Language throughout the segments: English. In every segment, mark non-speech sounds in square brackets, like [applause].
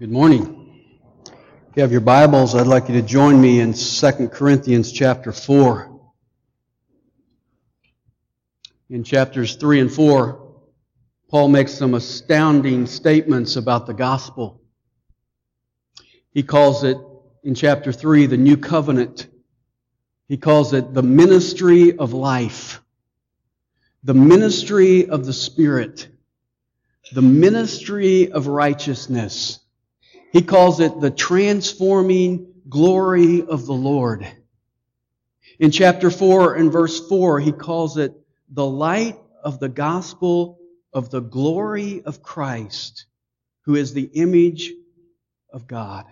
Good morning. If you have your Bibles, I'd like you to join me in 2 Corinthians chapter 4. In chapters 3 and 4, Paul makes some astounding statements about the gospel. He calls it, in chapter 3, the new covenant. He calls it the ministry of life, the ministry of the Spirit, the ministry of righteousness. He calls it the transforming glory of the Lord. In chapter 4 and verse 4, he calls it the light of the gospel of the glory of Christ, who is the image of God.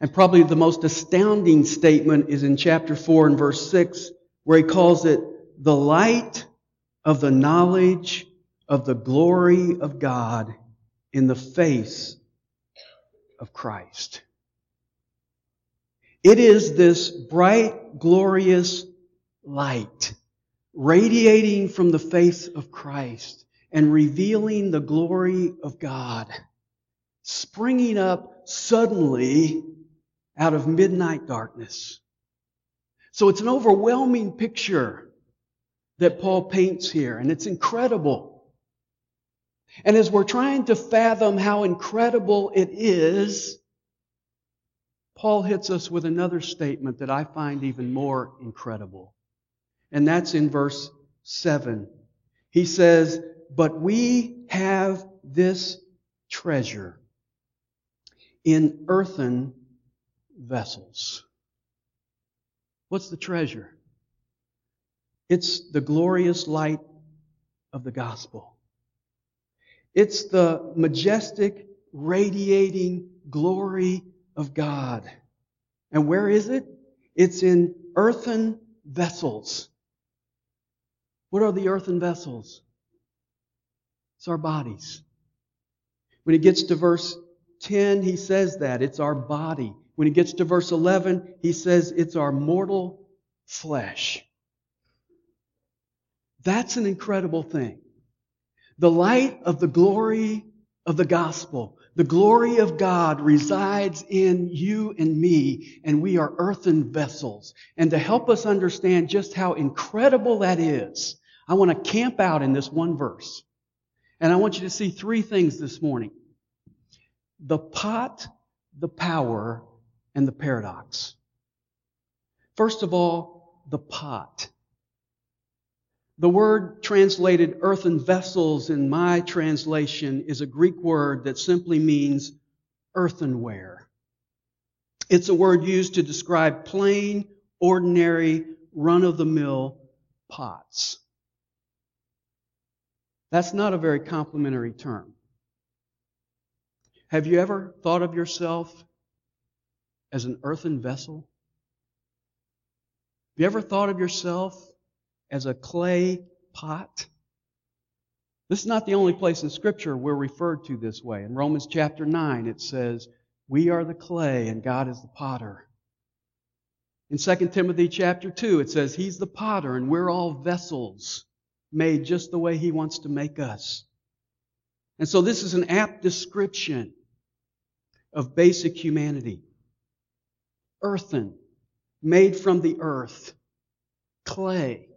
And probably the most astounding statement is in chapter 4 and verse 6, where he calls it the light of the knowledge of the glory of God in the face of Christ. It is this bright, glorious light radiating from the face of Christ and revealing the glory of God, springing up suddenly out of midnight darkness. So it's an overwhelming picture that Paul paints here, and it's incredible. And as we're trying to fathom how incredible it is, Paul hits us with another statement that I find even more incredible. And that's in verse 7. He says, But we have this treasure in earthen vessels. What's the treasure? It's the glorious light of the gospel. It's the majestic, radiating glory of God. And where is it? It's in earthen vessels. What are the earthen vessels? It's our bodies. When he gets to verse 10, he says that. It's our body. When he gets to verse 11, he says it's our mortal flesh. That's an incredible thing. The light of the glory of the gospel, the glory of God resides in you and me, and we are earthen vessels. And to help us understand just how incredible that is, I want to camp out in this one verse. And I want you to see three things this morning the pot, the power, and the paradox. First of all, the pot. The word translated earthen vessels in my translation is a Greek word that simply means earthenware. It's a word used to describe plain, ordinary, run of the mill pots. That's not a very complimentary term. Have you ever thought of yourself as an earthen vessel? Have you ever thought of yourself as a clay pot. This is not the only place in Scripture we're referred to this way. In Romans chapter 9, it says, We are the clay and God is the potter. In 2 Timothy chapter 2, it says, He's the potter and we're all vessels made just the way He wants to make us. And so this is an apt description of basic humanity. Earthen, made from the earth, clay,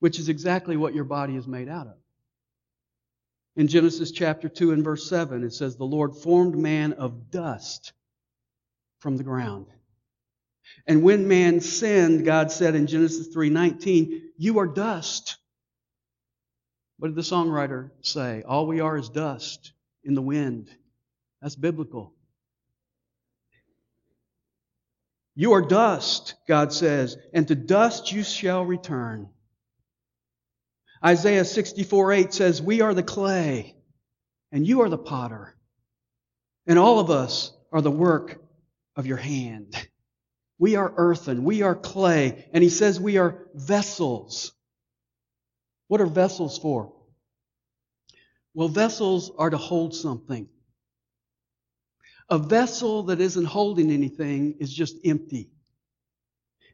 which is exactly what your body is made out of. In Genesis chapter 2 and verse 7, it says, The Lord formed man of dust from the ground. And when man sinned, God said in Genesis 3:19, "You are dust." What did the songwriter say? All we are is dust in the wind. That's biblical. You are dust, God says, and to dust you shall return. Isaiah 64 8 says, We are the clay, and you are the potter, and all of us are the work of your hand. We are earthen, we are clay, and he says we are vessels. What are vessels for? Well, vessels are to hold something. A vessel that isn't holding anything is just empty.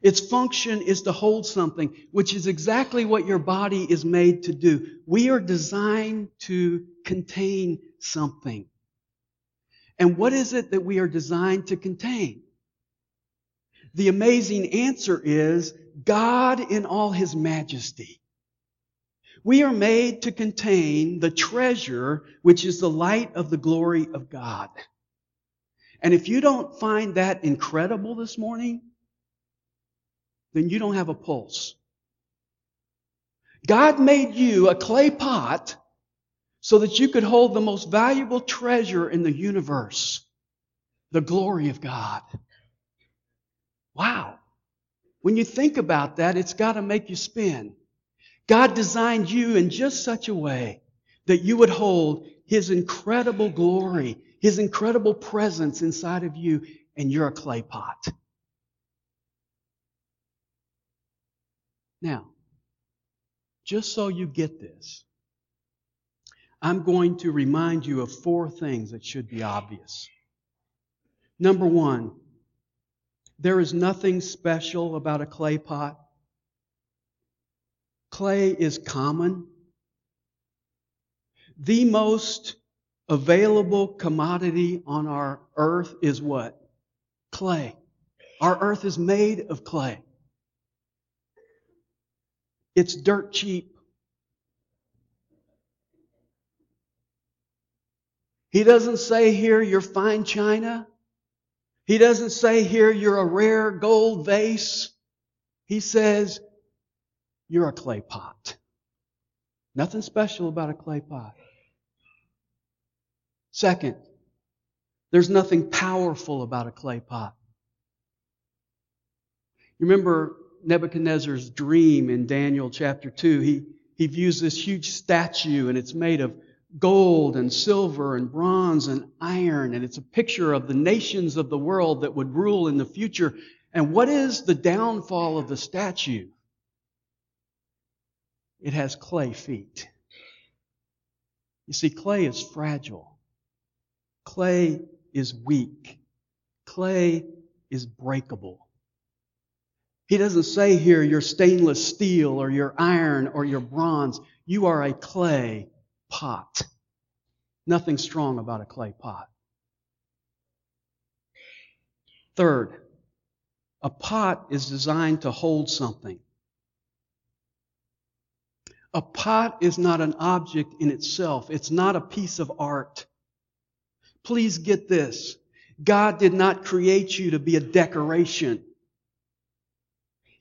Its function is to hold something, which is exactly what your body is made to do. We are designed to contain something. And what is it that we are designed to contain? The amazing answer is God in all his majesty. We are made to contain the treasure which is the light of the glory of God. And if you don't find that incredible this morning, then you don't have a pulse. God made you a clay pot so that you could hold the most valuable treasure in the universe, the glory of God. Wow. When you think about that, it's got to make you spin. God designed you in just such a way that you would hold His incredible glory, His incredible presence inside of you, and you're a clay pot. Now, just so you get this, I'm going to remind you of four things that should be obvious. Number one, there is nothing special about a clay pot. Clay is common. The most available commodity on our earth is what? Clay. Our earth is made of clay. It's dirt cheap. He doesn't say here you're fine china. He doesn't say here you're a rare gold vase. He says you're a clay pot. Nothing special about a clay pot. Second, there's nothing powerful about a clay pot. You remember Nebuchadnezzar's dream in Daniel chapter 2? He, he views this huge statue and it's made of gold and silver and bronze and iron, and it's a picture of the nations of the world that would rule in the future. And what is the downfall of the statue? It has clay feet. You see, clay is fragile. Clay is weak. Clay is breakable. He doesn't say here you're stainless steel or you're iron or you're bronze. You are a clay pot. Nothing strong about a clay pot. Third, a pot is designed to hold something. A pot is not an object in itself. It's not a piece of art. Please get this. God did not create you to be a decoration.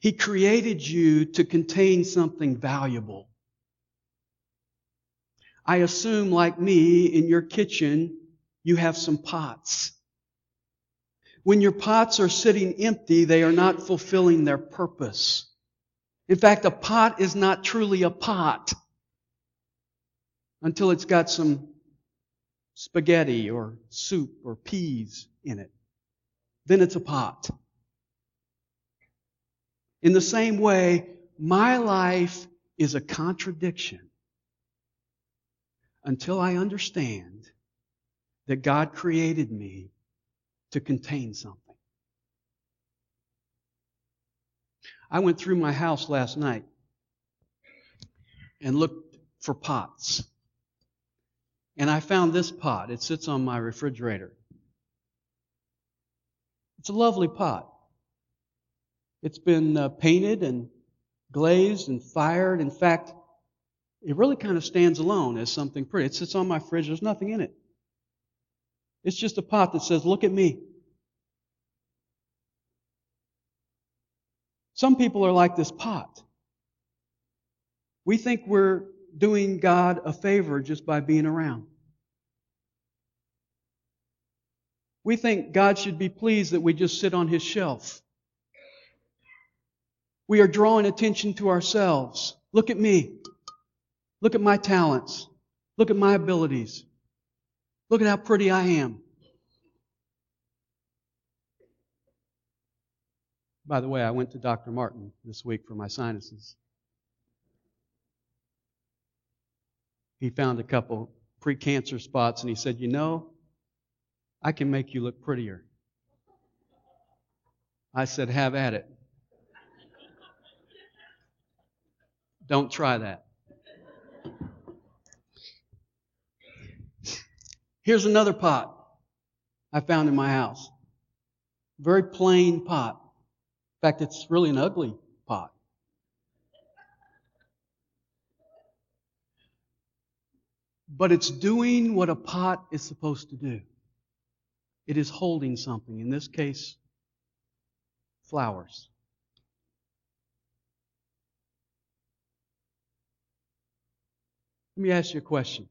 He created you to contain something valuable. I assume, like me, in your kitchen, you have some pots. When your pots are sitting empty, they are not fulfilling their purpose. In fact, a pot is not truly a pot until it's got some spaghetti or soup or peas in it. Then it's a pot. In the same way, my life is a contradiction until I understand that God created me to contain something. I went through my house last night and looked for pots. And I found this pot. It sits on my refrigerator. It's a lovely pot. It's been uh, painted and glazed and fired. In fact, it really kind of stands alone as something pretty. It sits on my fridge, there's nothing in it. It's just a pot that says, Look at me. Some people are like this pot. We think we're doing God a favor just by being around. We think God should be pleased that we just sit on His shelf. We are drawing attention to ourselves. Look at me. Look at my talents. Look at my abilities. Look at how pretty I am. By the way, I went to Dr. Martin this week for my sinuses. He found a couple precancer spots and he said, You know, I can make you look prettier. I said, Have at it. Don't try that. Here's another pot. I found in my house. Very plain pot. In fact, it's really an ugly pot. But it's doing what a pot is supposed to do. It is holding something. In this case, flowers. Let me ask you a question.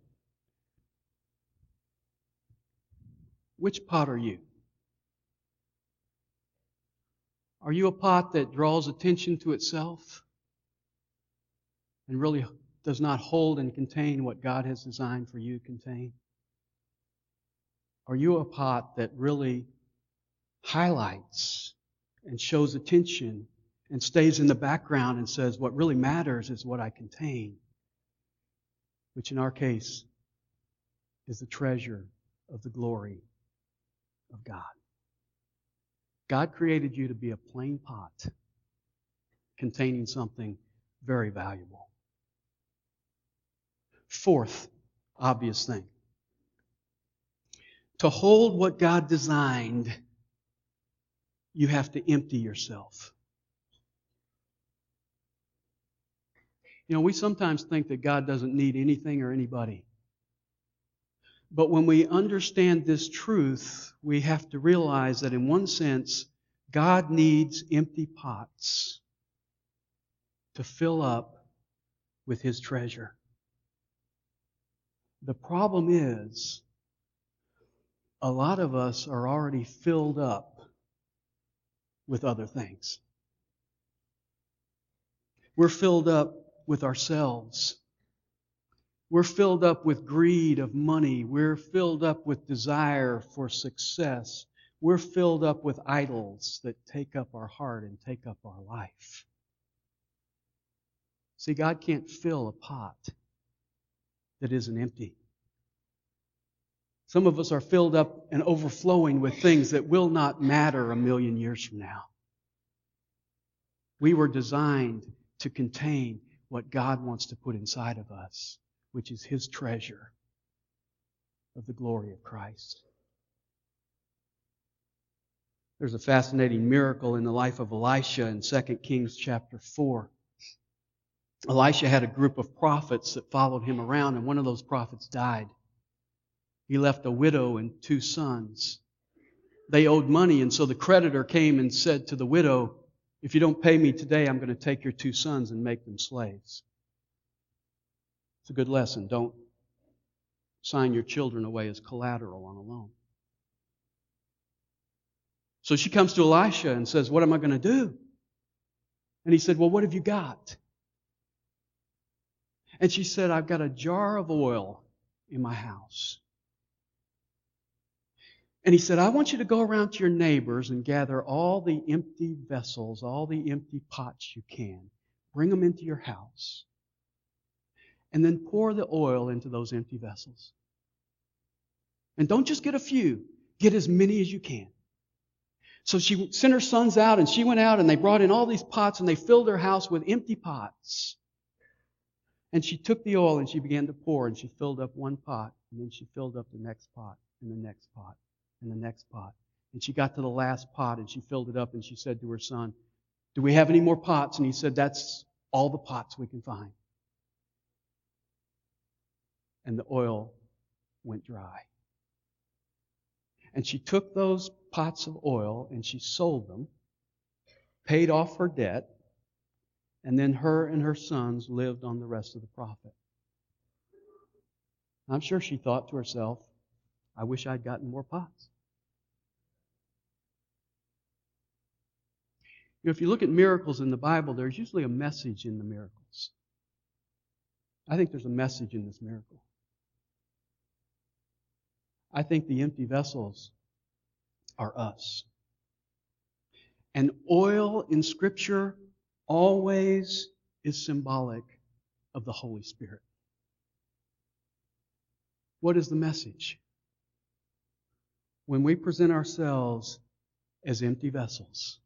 Which pot are you? Are you a pot that draws attention to itself and really does not hold and contain what God has designed for you to contain? Are you a pot that really highlights and shows attention and stays in the background and says, what really matters is what I contain? Which in our case is the treasure of the glory of God. God created you to be a plain pot containing something very valuable. Fourth obvious thing to hold what God designed, you have to empty yourself. You know, we sometimes think that God doesn't need anything or anybody. But when we understand this truth, we have to realize that in one sense, God needs empty pots to fill up with His treasure. The problem is, a lot of us are already filled up with other things. We're filled up with ourselves. We're filled up with greed of money. We're filled up with desire for success. We're filled up with idols that take up our heart and take up our life. See, God can't fill a pot that isn't empty. Some of us are filled up and overflowing with things that will not matter a million years from now. We were designed to contain what God wants to put inside of us which is his treasure of the glory of Christ. There's a fascinating miracle in the life of Elisha in 2 Kings chapter 4. Elisha had a group of prophets that followed him around, and one of those prophets died. He left a widow and two sons. They owed money, and so the creditor came and said to the widow, If you don't pay me today, I'm going to take your two sons and make them slaves. It's a good lesson. Don't sign your children away as collateral on a loan. So she comes to Elisha and says, What am I going to do? And he said, Well, what have you got? And she said, I've got a jar of oil in my house. And he said, I want you to go around to your neighbors and gather all the empty vessels, all the empty pots you can. Bring them into your house and then pour the oil into those empty vessels. And don't just get a few, get as many as you can. So she sent her sons out, and she went out, and they brought in all these pots, and they filled her house with empty pots. And she took the oil and she began to pour, and she filled up one pot, and then she filled up the next pot, and the next pot, and the next pot. And she got to the last pot, and she filled it up, and she said to her son, Do we have any more pots? And he said, That's all the pots we can find and the oil went dry. And she took those pots of oil and she sold them, paid off her debt, and then her and her sons lived on the rest of the profit. I'm sure she thought to herself, I wish I'd gotten more pots. Know, if you look at miracles in the Bible, there's usually a message in the miracles. I think there's a message in this miracle. I think the empty vessels are us. And oil in Scripture always is symbolic of the Holy Spirit. What is the message? When we present ourselves as empty vessels,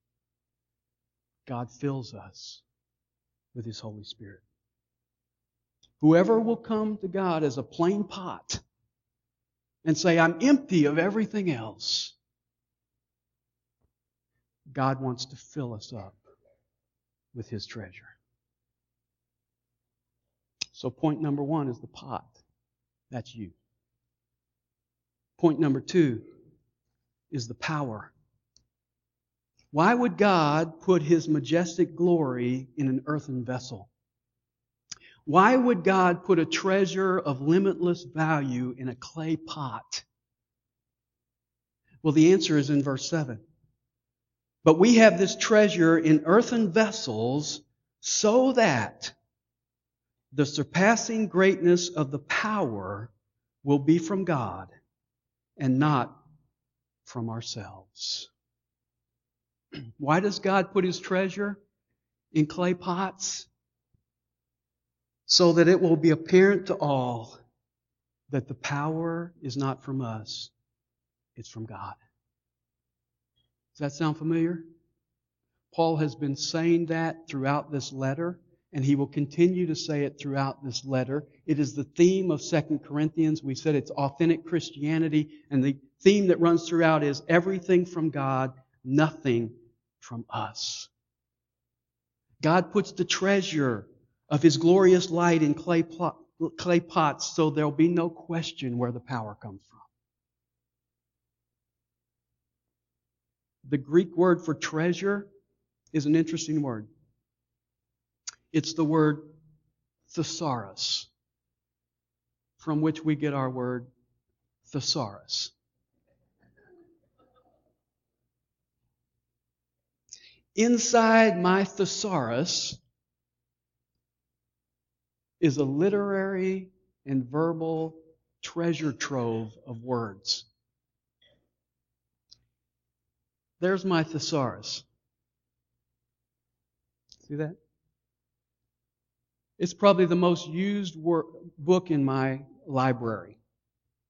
God fills us with His Holy Spirit. Whoever will come to God as a plain pot and say, I'm empty of everything else. God wants to fill us up with His treasure. So, point number one is the pot. That's you. Point number two is the power. Why would God put His majestic glory in an earthen vessel? Why would God put a treasure of limitless value in a clay pot? Well, the answer is in verse 7. But we have this treasure in earthen vessels so that the surpassing greatness of the power will be from God and not from ourselves. [clears throat] Why does God put his treasure in clay pots? So that it will be apparent to all that the power is not from us, it's from God. Does that sound familiar? Paul has been saying that throughout this letter, and he will continue to say it throughout this letter. It is the theme of Second Corinthians. We said it's authentic Christianity, and the theme that runs throughout is everything from God, nothing from us. God puts the treasure of His glorious light in clay, clay pots so there'll be no question where the power comes from. The Greek word for treasure is an interesting word. It's the word thesaurus, from which we get our word thesaurus. Inside my thesaurus is a literary and verbal treasure trove of words. There's my thesaurus. See that? It's probably the most used book in my library.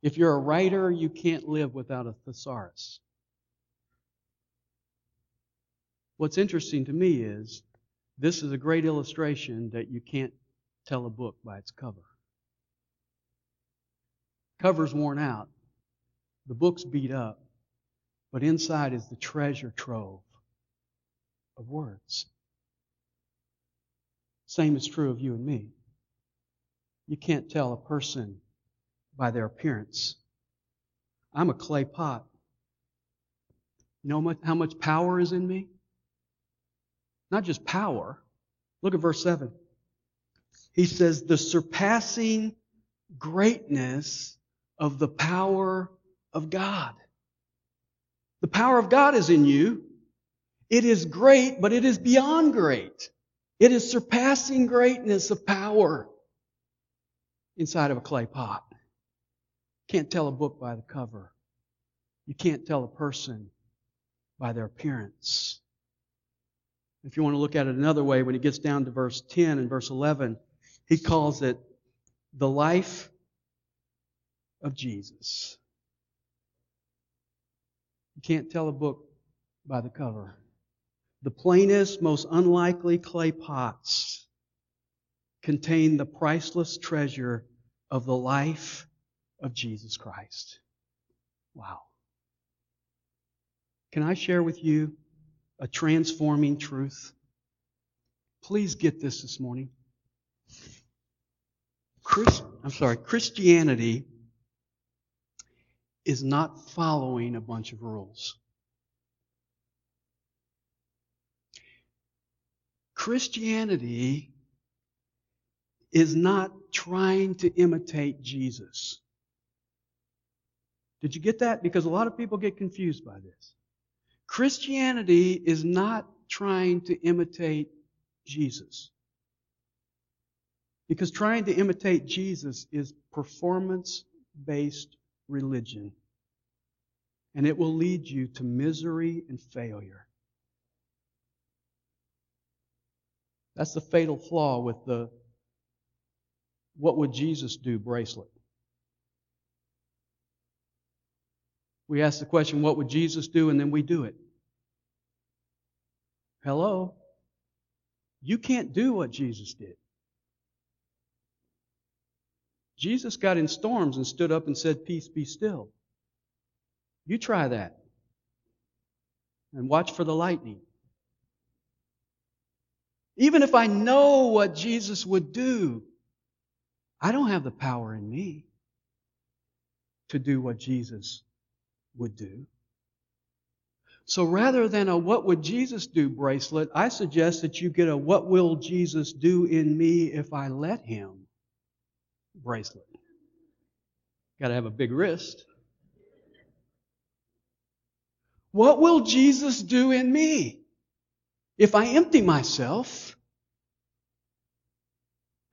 If you're a writer, you can't live without a thesaurus. What's interesting to me is this is a great illustration that you can't tell a book by its cover. Cover's worn out, the book's beat up, but inside is the treasure trove of words. Same is true of you and me. You can't tell a person by their appearance. I'm a clay pot. You know how much power is in me? Not just power. Look at verse 7. He says, the surpassing greatness of the power of God. The power of God is in you. It is great, but it is beyond great. It is surpassing greatness of power inside of a clay pot. Can't tell a book by the cover. You can't tell a person by their appearance. If you want to look at it another way, when he gets down to verse 10 and verse 11, he calls it the life of Jesus. You can't tell a book by the cover. The plainest, most unlikely clay pots contain the priceless treasure of the life of Jesus Christ. Wow. Can I share with you a transforming truth? Please get this this morning. Chris, I'm sorry, Christianity is not following a bunch of rules. Christianity is not trying to imitate Jesus. Did you get that? Because a lot of people get confused by this. Christianity is not trying to imitate Jesus. Because trying to imitate Jesus is performance based religion. And it will lead you to misery and failure. That's the fatal flaw with the what would Jesus do bracelet. We ask the question, what would Jesus do? And then we do it. Hello? You can't do what Jesus did. Jesus got in storms and stood up and said, Peace be still. You try that. And watch for the lightning. Even if I know what Jesus would do, I don't have the power in me to do what Jesus would do. So rather than a what would Jesus do bracelet, I suggest that you get a what will Jesus do in me if I let him bracelet. Got to have a big wrist. What will Jesus do in me if I empty myself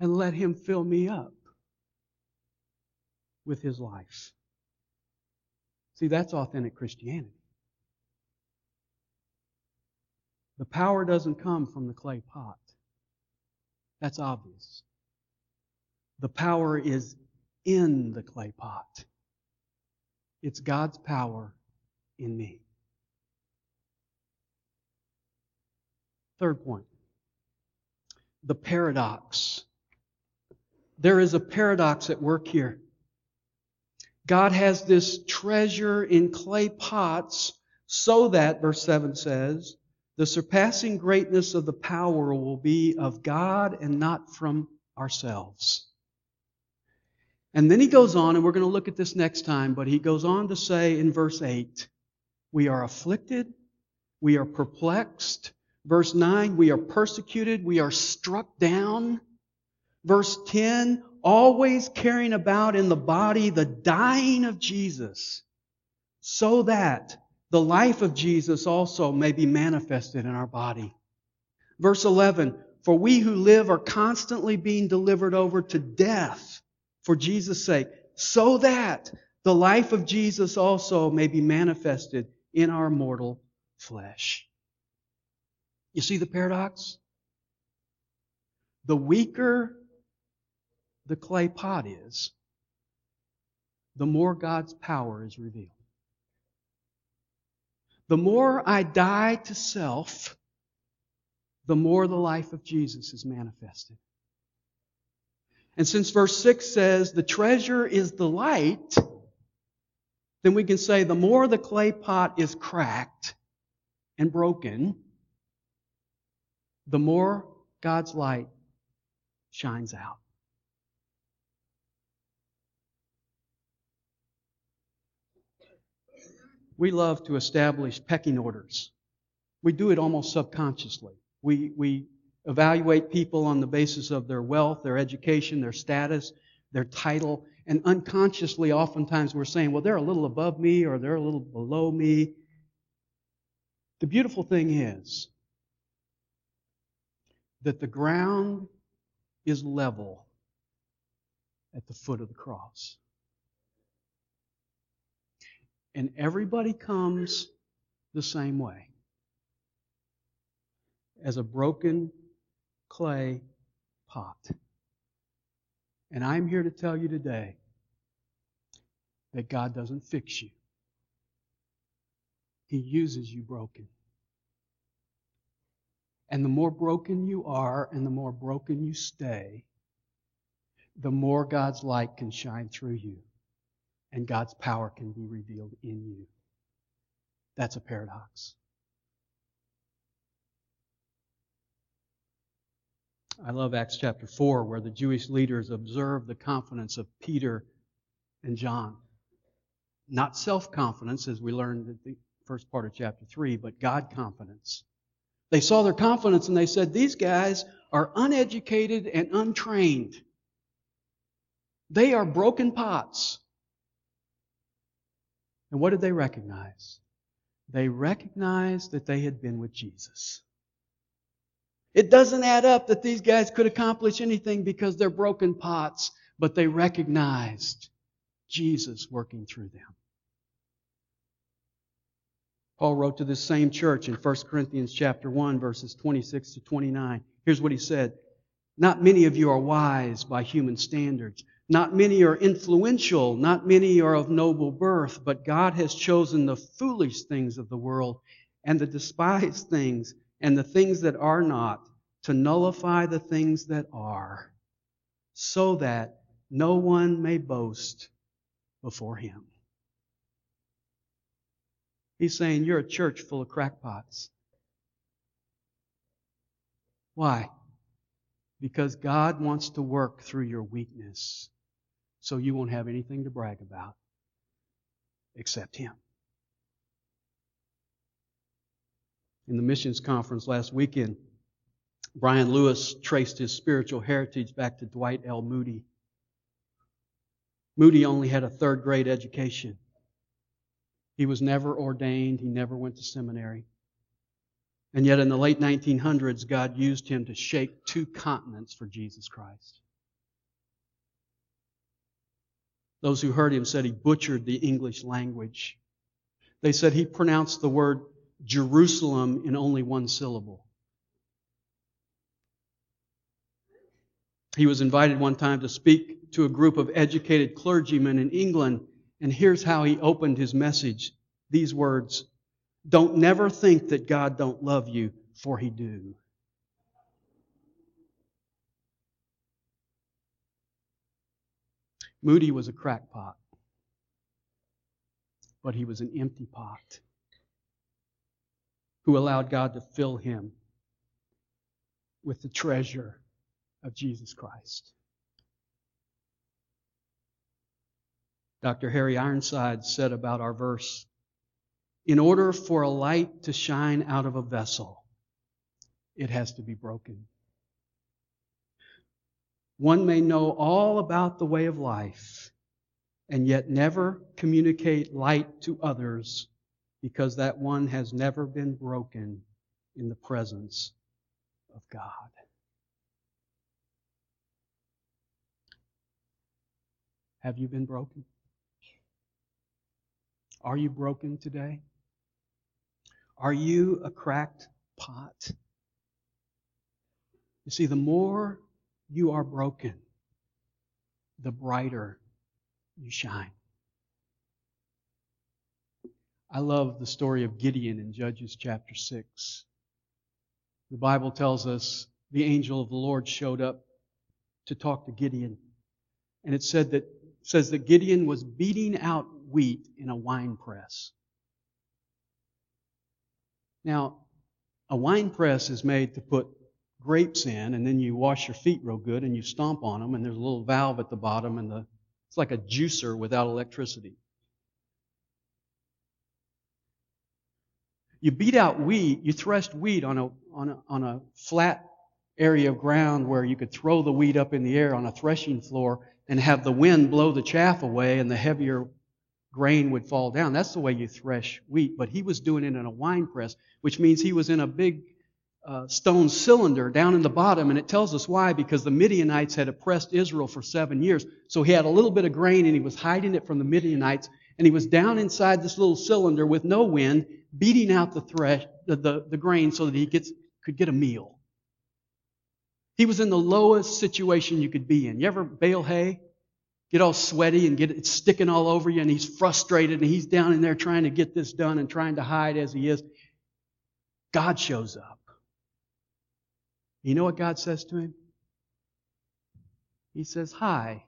and let Him fill me up with His life? See, that's authentic Christianity. The power doesn't come from the clay pot. That's obvious. The power is in the clay pot. It's God's power in me. Third point the paradox. There is a paradox at work here. God has this treasure in clay pots so that, verse 7 says, the surpassing greatness of the power will be of God and not from ourselves. And then he goes on, and we're going to look at this next time, but he goes on to say in verse 8, we are afflicted, we are perplexed. Verse 9, we are persecuted, we are struck down. Verse 10, always carrying about in the body the dying of Jesus, so that the life of Jesus also may be manifested in our body. Verse 11, for we who live are constantly being delivered over to death for Jesus' sake, so that the life of Jesus also may be manifested in our mortal flesh. You see the paradox? The weaker the clay pot is, the more God's power is revealed. The more I die to self, the more the life of Jesus is manifested. And since verse 6 says the treasure is the light, then we can say the more the clay pot is cracked and broken, the more God's light shines out. We love to establish pecking orders. We do it almost subconsciously. We, we evaluate people on the basis of their wealth, their education, their status, their title, and unconsciously, oftentimes, we're saying, well, they're a little above me or they're a little below me. The beautiful thing is that the ground is level at the foot of the cross. And everybody comes the same way as a broken clay pot. And I'm here to tell you today that God doesn't fix you. He uses you broken. And the more broken you are and the more broken you stay, the more God's light can shine through you and God's power can be revealed in you. That's a paradox. I love Acts chapter 4, where the Jewish leaders observe the confidence of Peter and John. Not self confidence, as we learned in the first part of chapter 3, but God confidence. They saw their confidence and they said, These guys are uneducated and untrained. They are broken pots. And what did they recognize? They recognized that they had been with Jesus. It doesn't add up that these guys could accomplish anything because they're broken pots, but they recognized Jesus working through them. Paul wrote to this same church in 1 Corinthians chapter 1 verses 26 to 29. Here's what he said. Not many of you are wise by human standards. Not many are influential. Not many are of noble birth. But God has chosen the foolish things of the world and the despised [laughs] things and the things that are not, to nullify the things that are, so that no one may boast before him. He's saying you're a church full of crackpots. Why? Because God wants to work through your weakness so you won't have anything to brag about except Him. In the missions conference last weekend, Brian Lewis traced his spiritual heritage back to Dwight L. Moody. Moody only had a third grade education. He was never ordained, he never went to seminary. And yet, in the late 1900s, God used him to shake two continents for Jesus Christ. Those who heard him said he butchered the English language. They said he pronounced the word Jerusalem in only one syllable. He was invited one time to speak to a group of educated clergymen in England, and here's how he opened his message these words don't never think that God don't love you, for he do. Moody was a crackpot, but he was an empty pot who allowed God to fill him with the treasure of Jesus Christ. Dr. Harry Ironside said about our verse in order for a light to shine out of a vessel, it has to be broken. One may know all about the way of life and yet never communicate light to others because that one has never been broken in the presence of God. Have you been broken? Are you broken today? Are you a cracked pot? You see, the more you are broken, the brighter you shine. I love the story of Gideon in Judges chapter 6. The Bible tells us the angel of the Lord showed up to talk to Gideon. And it said that says that Gideon was beating out wheat in a wine press. Now, a wine press is made to put grapes in, and then you wash your feet real good and you stomp on them, and there's a little valve at the bottom, and the, it's like a juicer without electricity. You beat out wheat, you threshed wheat on a, on a, on a flat area of ground where you could throw the wheat up in the air on a threshing floor and have the wind blow the chaff away and the heavier grain would fall down. That's the way you thresh wheat. But he was doing it in a wine press, which means he was in a big uh, stone cylinder down in the bottom. And it tells us why, because the Midianites had oppressed Israel for seven years. So he had a little bit of grain and he was hiding it from the Midianites. And he was down inside this little cylinder with no wind, beating out the thresh, the, the, the grain so that he gets, could get a meal. He was in the lowest situation you could be in. You ever bale hay? get all sweaty and get it sticking all over you, and he's frustrated and he's down in there trying to get this done and trying to hide as he is. God shows up. You know what God says to him? He says, Hi.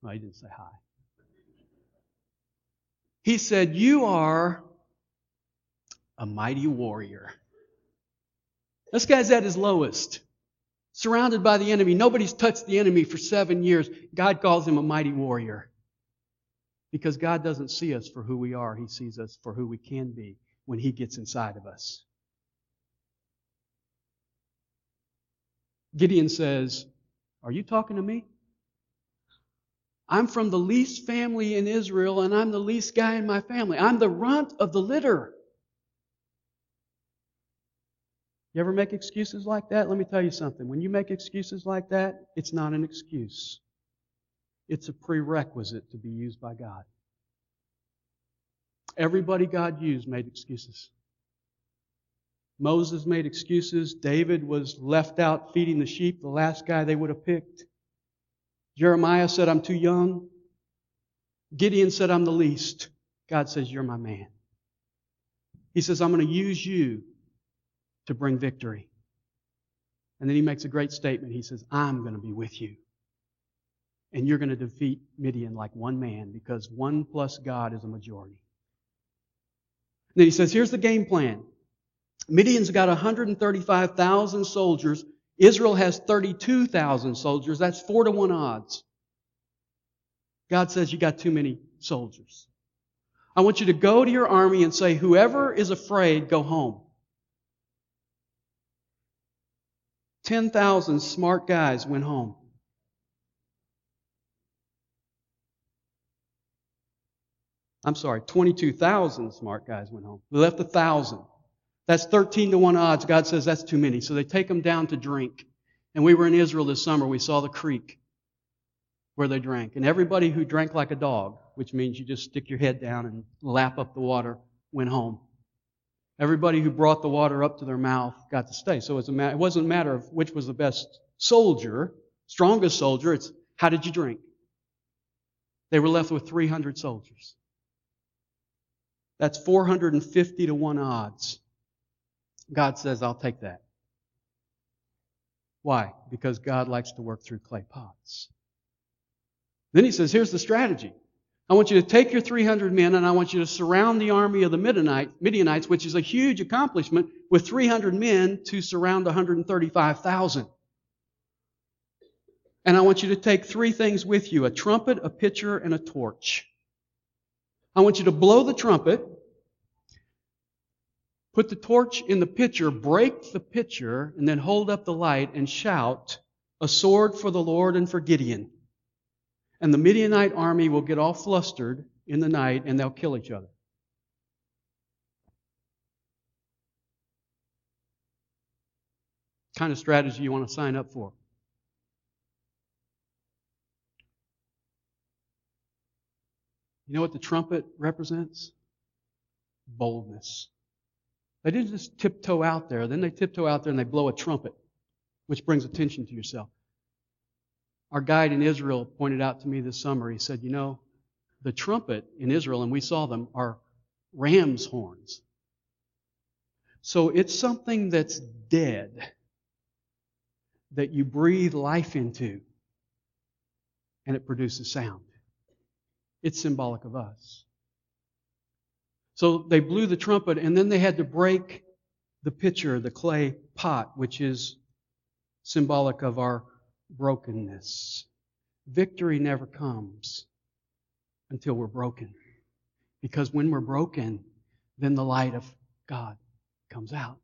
Well, he didn't say hi. He said, You are a mighty warrior. This guy's at his lowest surrounded by the enemy. Nobody's touched the enemy for seven years. God calls him a mighty warrior. Because God doesn't see us for who we are, He sees us for who we can be when He gets inside of us. Gideon says, Are you talking to me? I'm from the least family in Israel, and I'm the least guy in my family. I'm the runt of the litter. You ever make excuses like that? Let me tell you something. When you make excuses like that, it's not an excuse. It's a prerequisite to be used by God. Everybody God used made excuses. Moses made excuses. David was left out feeding the sheep, the last guy they would have picked. Jeremiah said, I'm too young. Gideon said, I'm the least. God says, You're my man. He says, I'm going to use you to bring victory. And then he makes a great statement. He says, I'm going to be with you. and you're going to defeat Midian like one man because one plus God is a majority. then he says, here's the game plan. Midian's got 135,000 soldiers. Israel has 32,000 soldiers. That's four to one odds. God says you got too many soldiers. I want you to go to your army and say, whoever is afraid, go home. 10,000 smart guys went home. I'm sorry, 22,000 smart guys went home. We left a thousand. That's 13 to 1 odds. God says that's too many. So they take them down to drink. And we were in Israel this summer. We saw the creek where they drank. And everybody who drank like a dog, which means you just stick your head down and lap up the water, went home. Everybody who brought the water up to their mouth got to stay. So it wasn't a matter of which was the best soldier, strongest soldier. It's how did you drink? They were left with 300 soldiers. That's 450 to 1 odds. God says, I'll take that. Why? Because God likes to work through clay pots. Then he says, here's the strategy. I want you to take your 300 men and I want you to surround the army of the Midianites, which is a huge accomplishment, with 300 men to surround 135,000. And I want you to take three things with you a trumpet, a pitcher, and a torch. I want you to blow the trumpet, put the torch in the pitcher, break the pitcher, and then hold up the light and shout, A sword for the Lord and for Gideon. And the Midianite army will get all flustered in the night and they'll kill each other. kind of strategy you want to sign up for. You know what the trumpet represents? Boldness. They didn't just tiptoe out there. Then they tiptoe out there and they blow a trumpet, which brings attention to yourself. Our guide in Israel pointed out to me this summer, he said, You know, the trumpet in Israel, and we saw them, are ram's horns. So it's something that's dead that you breathe life into, and it produces sound. It's symbolic of us. So they blew the trumpet and then they had to break the pitcher, the clay pot, which is symbolic of our brokenness. Victory never comes until we're broken. Because when we're broken, then the light of God comes out.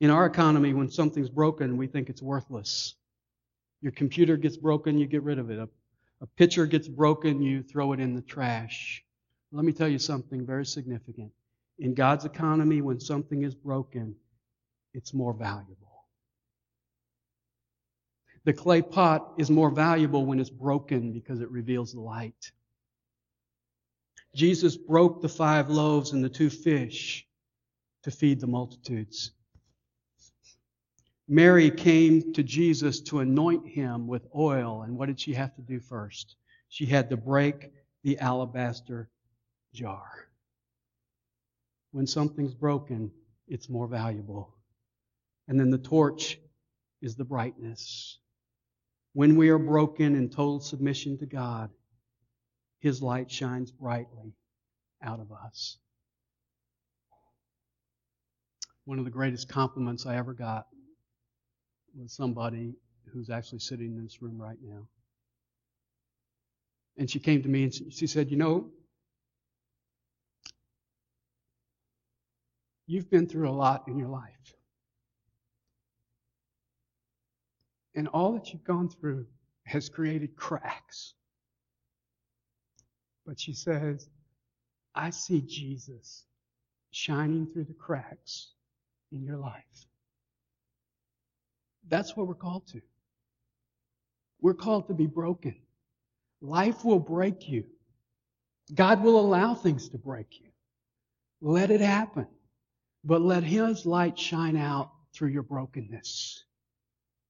In our economy, when something's broken, we think it's worthless. Your computer gets broken, you get rid of it. A a pitcher gets broken, you throw it in the trash. Let me tell you something very significant. In God's economy, when something is broken, it's more valuable. The clay pot is more valuable when it's broken because it reveals the light. Jesus broke the five loaves and the two fish to feed the multitudes. Mary came to Jesus to anoint him with oil. And what did she have to do first? She had to break the alabaster jar. When something's broken, it's more valuable. And then the torch is the brightness. When we are broken in total submission to God, His light shines brightly out of us. One of the greatest compliments I ever got was somebody who's actually sitting in this room right now. And she came to me and she said, You know, you've been through a lot in your life. And all that you've gone through has created cracks. But she says, I see Jesus shining through the cracks in your life. That's what we're called to. We're called to be broken. Life will break you. God will allow things to break you. Let it happen. But let His light shine out through your brokenness.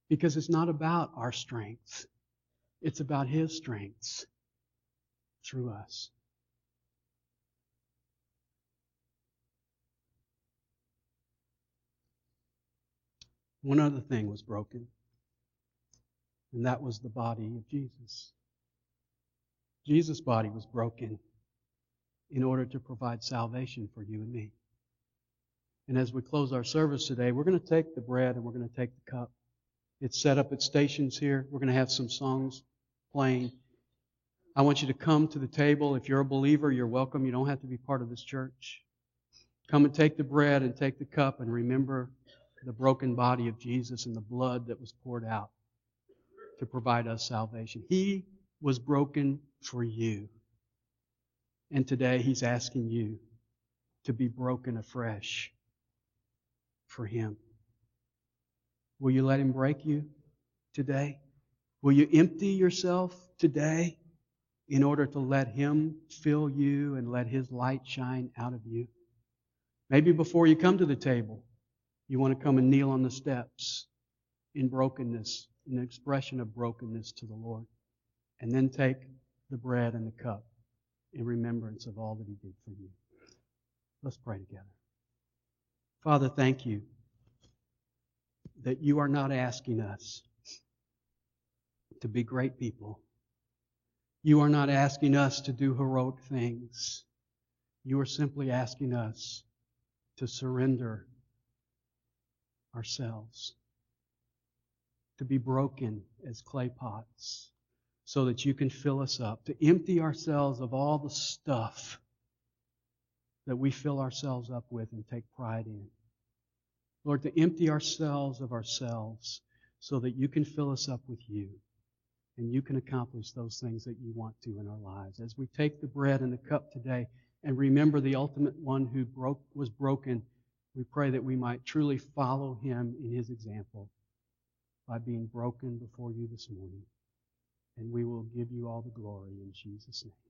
Because it's not about our strength. It's about His strengths through us. One other thing was broken, and that was the body of Jesus. Jesus' body was broken in order to provide salvation for you and me. And as we close our service today, we're going to take the bread and we're going to take the cup. It's set up at stations here. We're going to have some songs playing. I want you to come to the table. If you're a believer, you're welcome. You don't have to be part of this church. Come and take the bread and take the cup and remember the broken body of Jesus and the blood that was poured out to provide us salvation. He was broken for you. And today He's asking you to be broken afresh for Him. Will you let Him break you today? Will you empty yourself today in order to let Him fill you and let His light shine out of you? Maybe before you come to the table, you want to come and kneel on the steps in brokenness, in an expression of brokenness to the Lord. And then take the bread and the cup in remembrance of all that He did for you. Let's pray together. Father, thank you that you are not asking us to be great people. You are not asking us to do heroic things. You are simply asking us to surrender ourselves, to be broken as clay pots, so that you can fill us up, to empty ourselves of all the stuff that we fill ourselves up with and take pride in. Lord, to empty ourselves of ourselves so that you can fill us up with you and you can accomplish those things that you want to in our lives. As we take the bread and the cup today and remember the ultimate one who broke, was broken, we pray that we might truly follow him in his example by being broken before you this morning. And we will give you all the glory in Jesus' name.